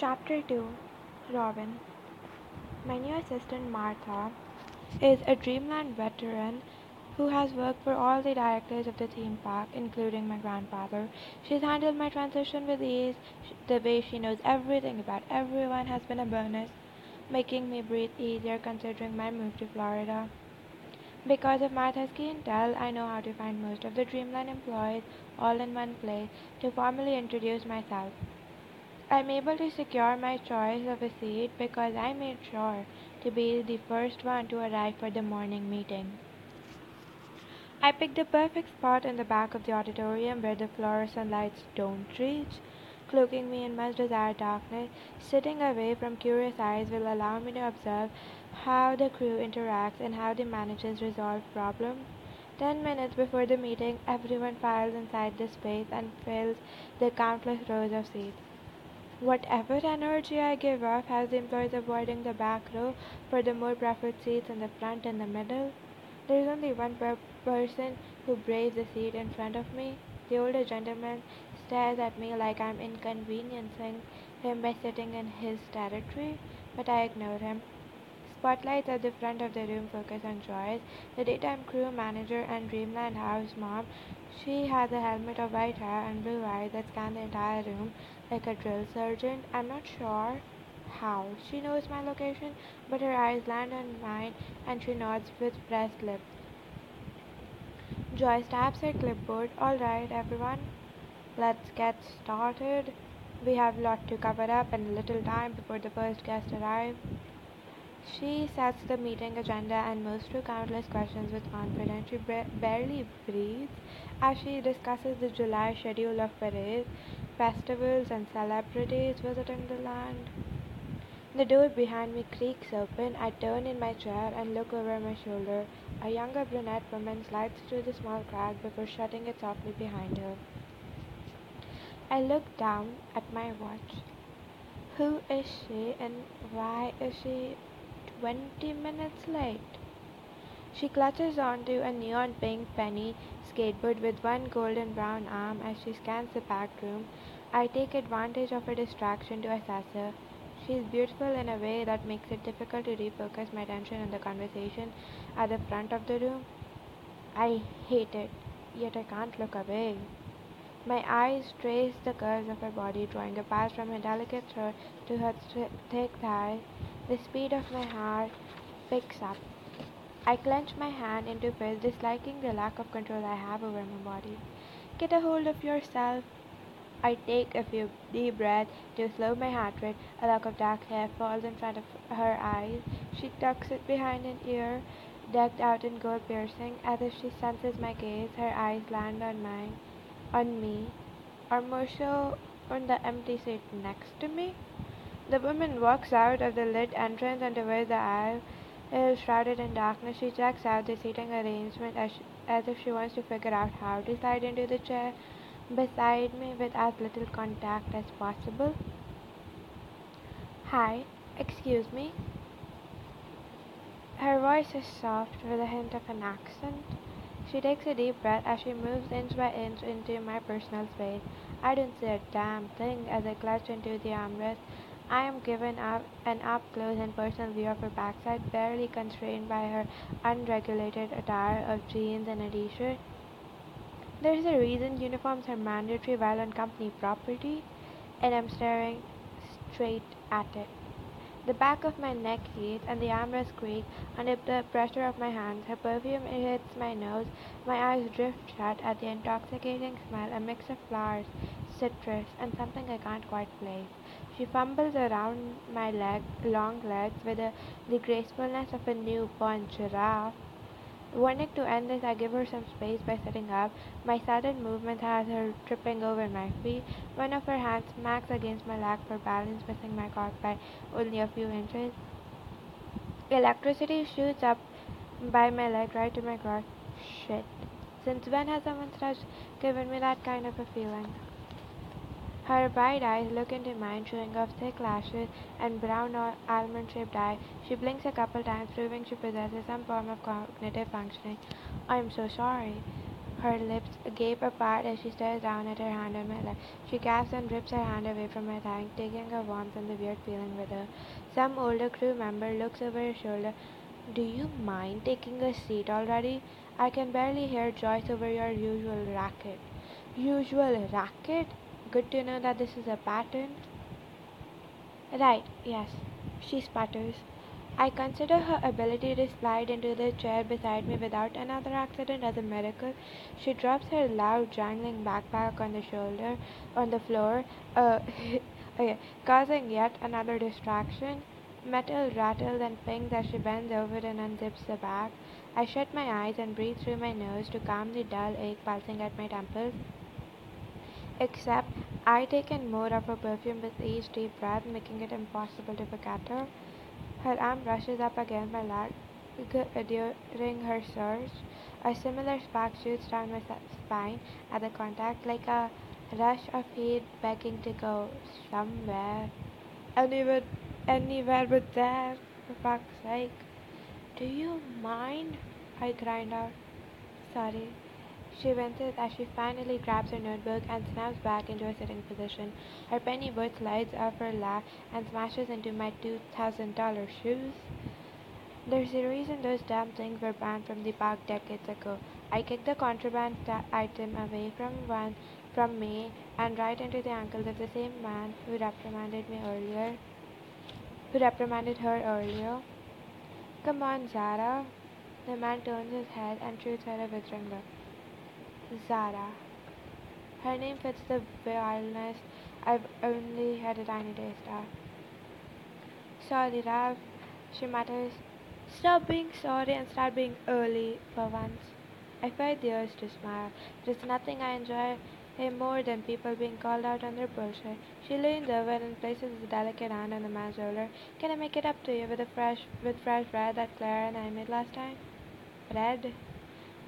Chapter 2 Rowan My new assistant Martha is a Dreamland veteran who has worked for all the directors of the theme park, including my grandfather. She's handled my transition with ease. The way she knows everything about everyone has been a bonus, making me breathe easier considering my move to Florida. Because of Martha's key intel, I know how to find most of the Dreamland employees all in one place to formally introduce myself. I'm able to secure my choice of a seat because I made sure to be the first one to arrive for the morning meeting. I picked the perfect spot in the back of the auditorium where the fluorescent lights don't reach, cloaking me in much desired darkness. Sitting away from curious eyes will allow me to observe how the crew interacts and how the managers resolve problems. Ten minutes before the meeting, everyone files inside the space and fills the countless rows of seats. Whatever energy I give off has the employees avoiding the back row for the more preferred seats in the front and the middle. There is only one per person who braves the seat in front of me. The older gentleman stares at me like I'm inconveniencing him by sitting in his territory, but I ignore him. Spotlights at the front of the room focus on Joyce, the daytime crew manager and Dreamland House mom. She has a helmet of white hair and blue eyes that scan the entire room like a drill sergeant. I'm not sure how she knows my location, but her eyes land on mine and she nods with pressed lips. Joyce taps her clipboard. All right, everyone, let's get started. We have a lot to cover up and a little time before the first guest arrives. She sets the meeting agenda and moves through countless questions with confidence. She barely breathes as she discusses the July schedule of parades, festivals, and celebrities visiting the land. The door behind me creaks open. I turn in my chair and look over my shoulder. A younger brunette woman slides through the small crack before shutting it softly behind her. I look down at my watch. Who is she and why is she twenty minutes late. She clutches onto a neon pink penny skateboard with one golden brown arm as she scans the packed room. I take advantage of her distraction to assess her. She is beautiful in a way that makes it difficult to refocus my attention on the conversation at the front of the room. I hate it, yet I can't look away. My eyes trace the curves of her body, drawing a path from her delicate throat to her th- thick thighs. The speed of my heart picks up. I clench my hand into fist, disliking the lack of control I have over my body. Get a hold of yourself. I take a few deep breaths to slow my heart rate. A lock of dark hair falls in front of her eyes. She tucks it behind an ear, decked out in gold piercing. As if she senses my gaze, her eyes land on mine, on me, or more so on the empty seat next to me. The woman walks out of the lit entrance and towards the aisle. Is shrouded in darkness. She checks out the seating arrangement as, she, as if she wants to figure out how to slide into the chair beside me with as little contact as possible. Hi, excuse me. Her voice is soft with a hint of an accent. She takes a deep breath as she moves inch by inch into my personal space. I don't see a damn thing as I clutch into the armrest. I am given up an up-close and personal view of her backside, barely constrained by her unregulated attire of jeans and a t-shirt. There is a reason uniforms are mandatory while on company property, and I'm staring straight at it. The back of my neck heaves and the armrest creak under the pressure of my hands. Her perfume hits my nose. My eyes drift shut at the intoxicating smell, a mix of flowers, citrus, and something I can't quite place. She fumbles around my leg, long legs with a, the gracefulness of a newborn giraffe. Wanting to end this, I give her some space by sitting up. My sudden movement has her tripping over my feet. One of her hands smacks against my leg for balance, missing my cock by only a few inches. Electricity shoots up by my leg right to my crotch. Shit. Since when has someone such given me that kind of a feeling? Her bright eyes look into mine, showing off thick lashes and brown almond-shaped eye. She blinks a couple times, proving she possesses some form of cognitive functioning. I am so sorry. Her lips gape apart as she stares down at her hand on my lap. She gasps and rips her hand away from my thigh, taking her warmth and the weird feeling with her. Some older crew member looks over her shoulder. Do you mind taking a seat already? I can barely hear Joyce over your usual racket. Usual racket? Good to know that this is a pattern. Right, yes, she sputters. I consider her ability to slide into the chair beside me without another accident as a miracle. She drops her loud, jangling backpack on the shoulder, on the floor, uh, okay, causing yet another distraction. Metal rattles and pings as she bends over and unzips the bag. I shut my eyes and breathe through my nose to calm the dull ache pulsing at my temples. Except I take in more of her perfume with each deep breath, making it impossible to forget her. Her arm brushes up against my leg during her surge. A similar spark shoots down my spine at the contact, like a rush of heat begging to go somewhere. Anywhere, anywhere but there, for fuck's sake. Do you mind? I grind out. Sorry. She winces as she finally grabs her notebook and snaps back into a sitting position. Her penny board slides off her lap and smashes into my $2,000 shoes. There's a reason those damn things were banned from the park decades ago. I kicked the contraband item away from one from me and right into the ankles of the same man who reprimanded me earlier. Who reprimanded her earlier. Come on, Zahra. The man turns his head and shoots her a withering look. Zahra. Her name fits the vileness. I've only had a tiny taste of. Sorry, Ralph, she mutters. Stop being sorry and start being early for once. I fight the urge to smile. There's nothing I enjoy more than people being called out on their bullshit. She leans over and places a delicate hand on the man's shoulder. Can I make it up to you with a fresh with fresh bread that Claire and I made last time? Bread?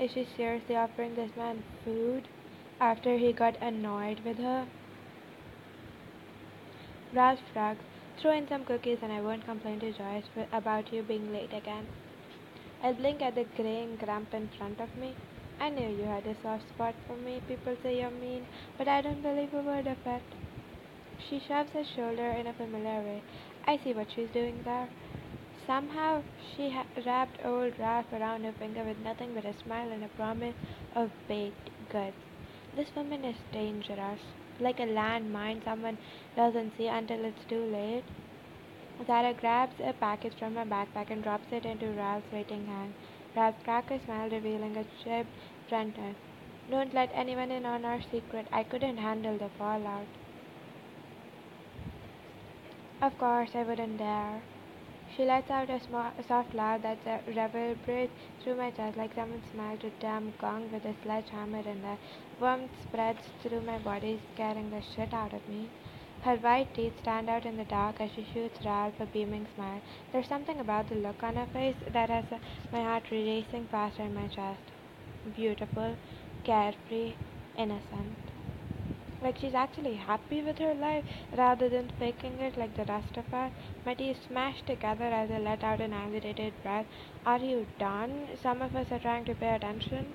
Is she seriously offering this man food after he got annoyed with her? Ralph. Throw in some cookies and I won't complain to Joyce about you being late again. I blink at the graying grump in front of me. I knew you had a soft spot for me. People say you're mean, but I don't believe a word of it. She shoves her shoulder in a familiar way. I see what she's doing there. Somehow she wrapped old Ralph around her finger with nothing but a smile and a promise of baked goods. This woman is dangerous, like a landmine someone doesn't see until it's too late. Zahra grabs a package from her backpack and drops it into Ralph's waiting hand. Ralph cracks a smile, revealing a chipped front end. Don't let anyone in on our secret. I couldn't handle the fallout. Of course, I wouldn't dare. She lets out a, small, a soft laugh that reverberates through my chest like someone smashed a damn gong with a sledgehammer and the warmth spreads through my body, scaring the shit out of me. Her white teeth stand out in the dark as she shoots Ralph a beaming smile. There's something about the look on her face that has my heart racing faster in my chest. Beautiful, carefree, innocent. Like she's actually happy with her life rather than faking it like the rest of us. My teeth smashed together as I let out an agitated breath. Are you done? Some of us are trying to pay attention.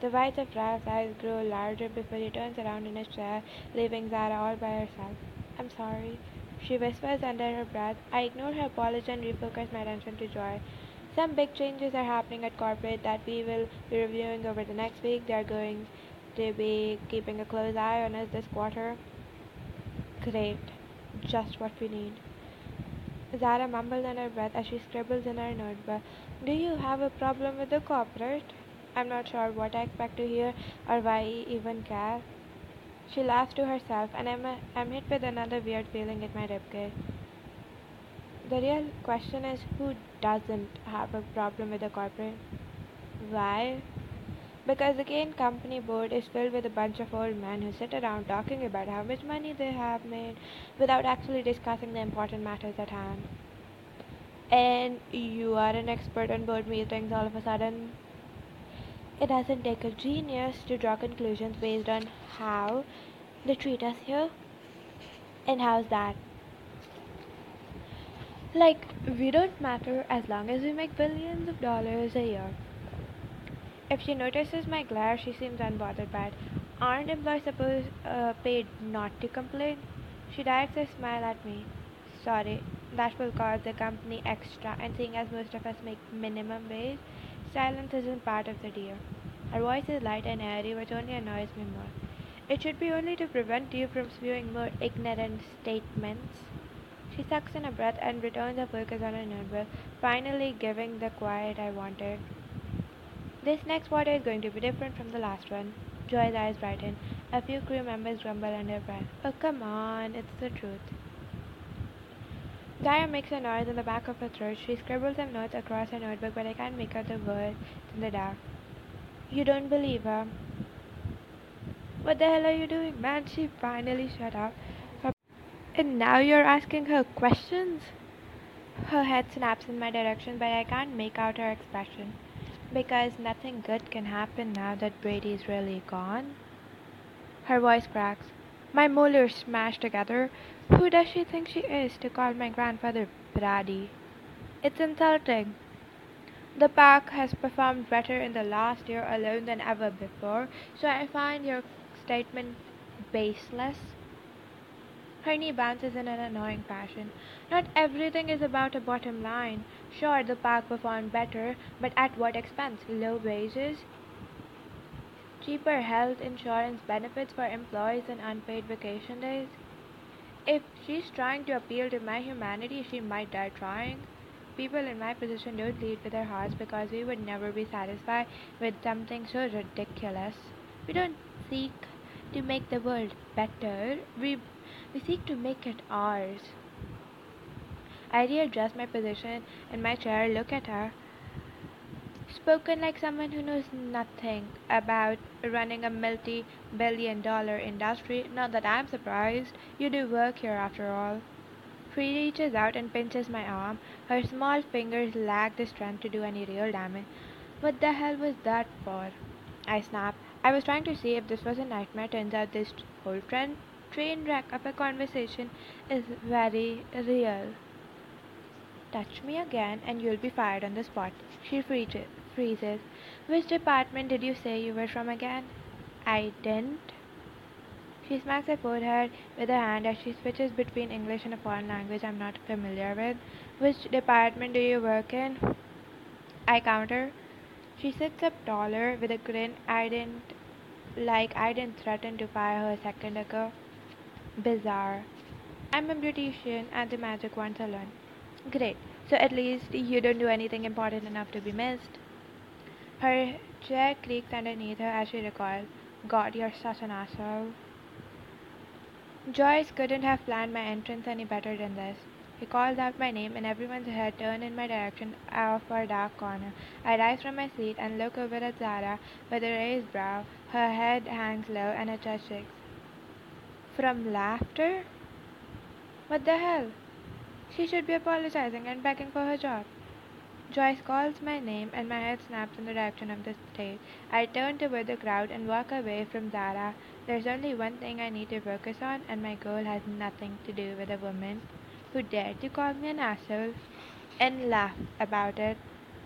The whites of Ralph's eyes grow larger before he turns around in his chair, leaving Zahra all by herself. I'm sorry, she whispers under her breath. I ignore her apology and refocus my attention to Joy. Some big changes are happening at corporate that we will be reviewing over the next week. They are going to be keeping a close eye on us this quarter. Great. Just what we need. Zahra mumbles under her breath as she scribbles in her notebook. Do you have a problem with the corporate? I'm not sure what I expect to hear or why I even care. She laughs to herself, and I'm, a, I'm hit with another weird feeling in my ribcage. The real question is who doesn't have a problem with the corporate? Why? Because the Company board is filled with a bunch of old men who sit around talking about how much money they have made without actually discussing the important matters at hand. And you are an expert on board meetings all of a sudden. It doesn't take a genius to draw conclusions based on how they treat us here. And how's that? Like, we don't matter as long as we make billions of dollars a year. If she notices my glare, she seems unbothered by it. Aren't employees supposed uh, paid not to complain? She directs a smile at me. Sorry, that will cost the company extra, and seeing as most of us make minimum wage, silence isn't part of the deal. Her voice is light and airy, which only annoys me more. It should be only to prevent you from spewing more ignorant statements. She sucks in a breath and returns her focus on her notebook, finally giving the quiet I wanted. This next water is going to be different from the last one. Joy's eyes brighten. A few crew members grumble under their breath. Oh, come on, it's the truth. Dara makes a noise in the back of her throat. She scribbles some notes across her notebook, but I can't make out the words in the dark. You don't believe her? What the hell are you doing, man? She finally shut up. Her and now you're asking her questions? Her head snaps in my direction, but I can't make out her expression. Because nothing good can happen now that Brady's really gone. Her voice cracks. My molars smashed together. Who does she think she is to call my grandfather Brady? It's insulting. The pack has performed better in the last year alone than ever before, so I find your statement baseless. Her knee bounces in an annoying fashion. Not everything is about a bottom line. Sure, the park performed better, but at what expense? Low wages? cheaper health insurance benefits for employees and unpaid vacation days. If she's trying to appeal to my humanity, she might die trying. People in my position don't lead with their hearts because we would never be satisfied with something so ridiculous. We don't seek to make the world better, we, we seek to make it ours. I readjust my position in my chair, look at her spoken like someone who knows nothing about running a multi billion dollar industry. Not that I'm surprised. You do work here after all. She reaches out and pinches my arm. Her small fingers lack the strength to do any real damage. What the hell was that for? I snap. I was trying to see if this was a nightmare. Turns out this whole train, train wreck of a conversation is very real. Touch me again and you'll be fired on the spot. She freezes. Which department did you say you were from again? I didn't. She smacks her forehead with her hand as she switches between English and a foreign language I'm not familiar with. Which department do you work in? I counter. She sits up taller with a grin I didn't like I didn't threaten to fire her a second ago. Bizarre. I'm a beautician at the Magic Wand Salon. Great. So at least you don't do anything important enough to be missed. Her chair creaked underneath her as she recoiled. God, you're such an asshole. Joyce couldn't have planned my entrance any better than this. He called out my name, and everyone's head turned in my direction out of our dark corner. I rise from my seat and look over at Zahra with a raised brow. Her head hangs low and her chest shakes. From laughter? What the hell? She should be apologizing and begging for her job. Joyce calls my name and my head snaps in the direction of the stage. I turn toward the crowd and walk away from Zahra. There's only one thing I need to focus on, and my goal has nothing to do with a woman who dared to call me an asshole and laugh about it.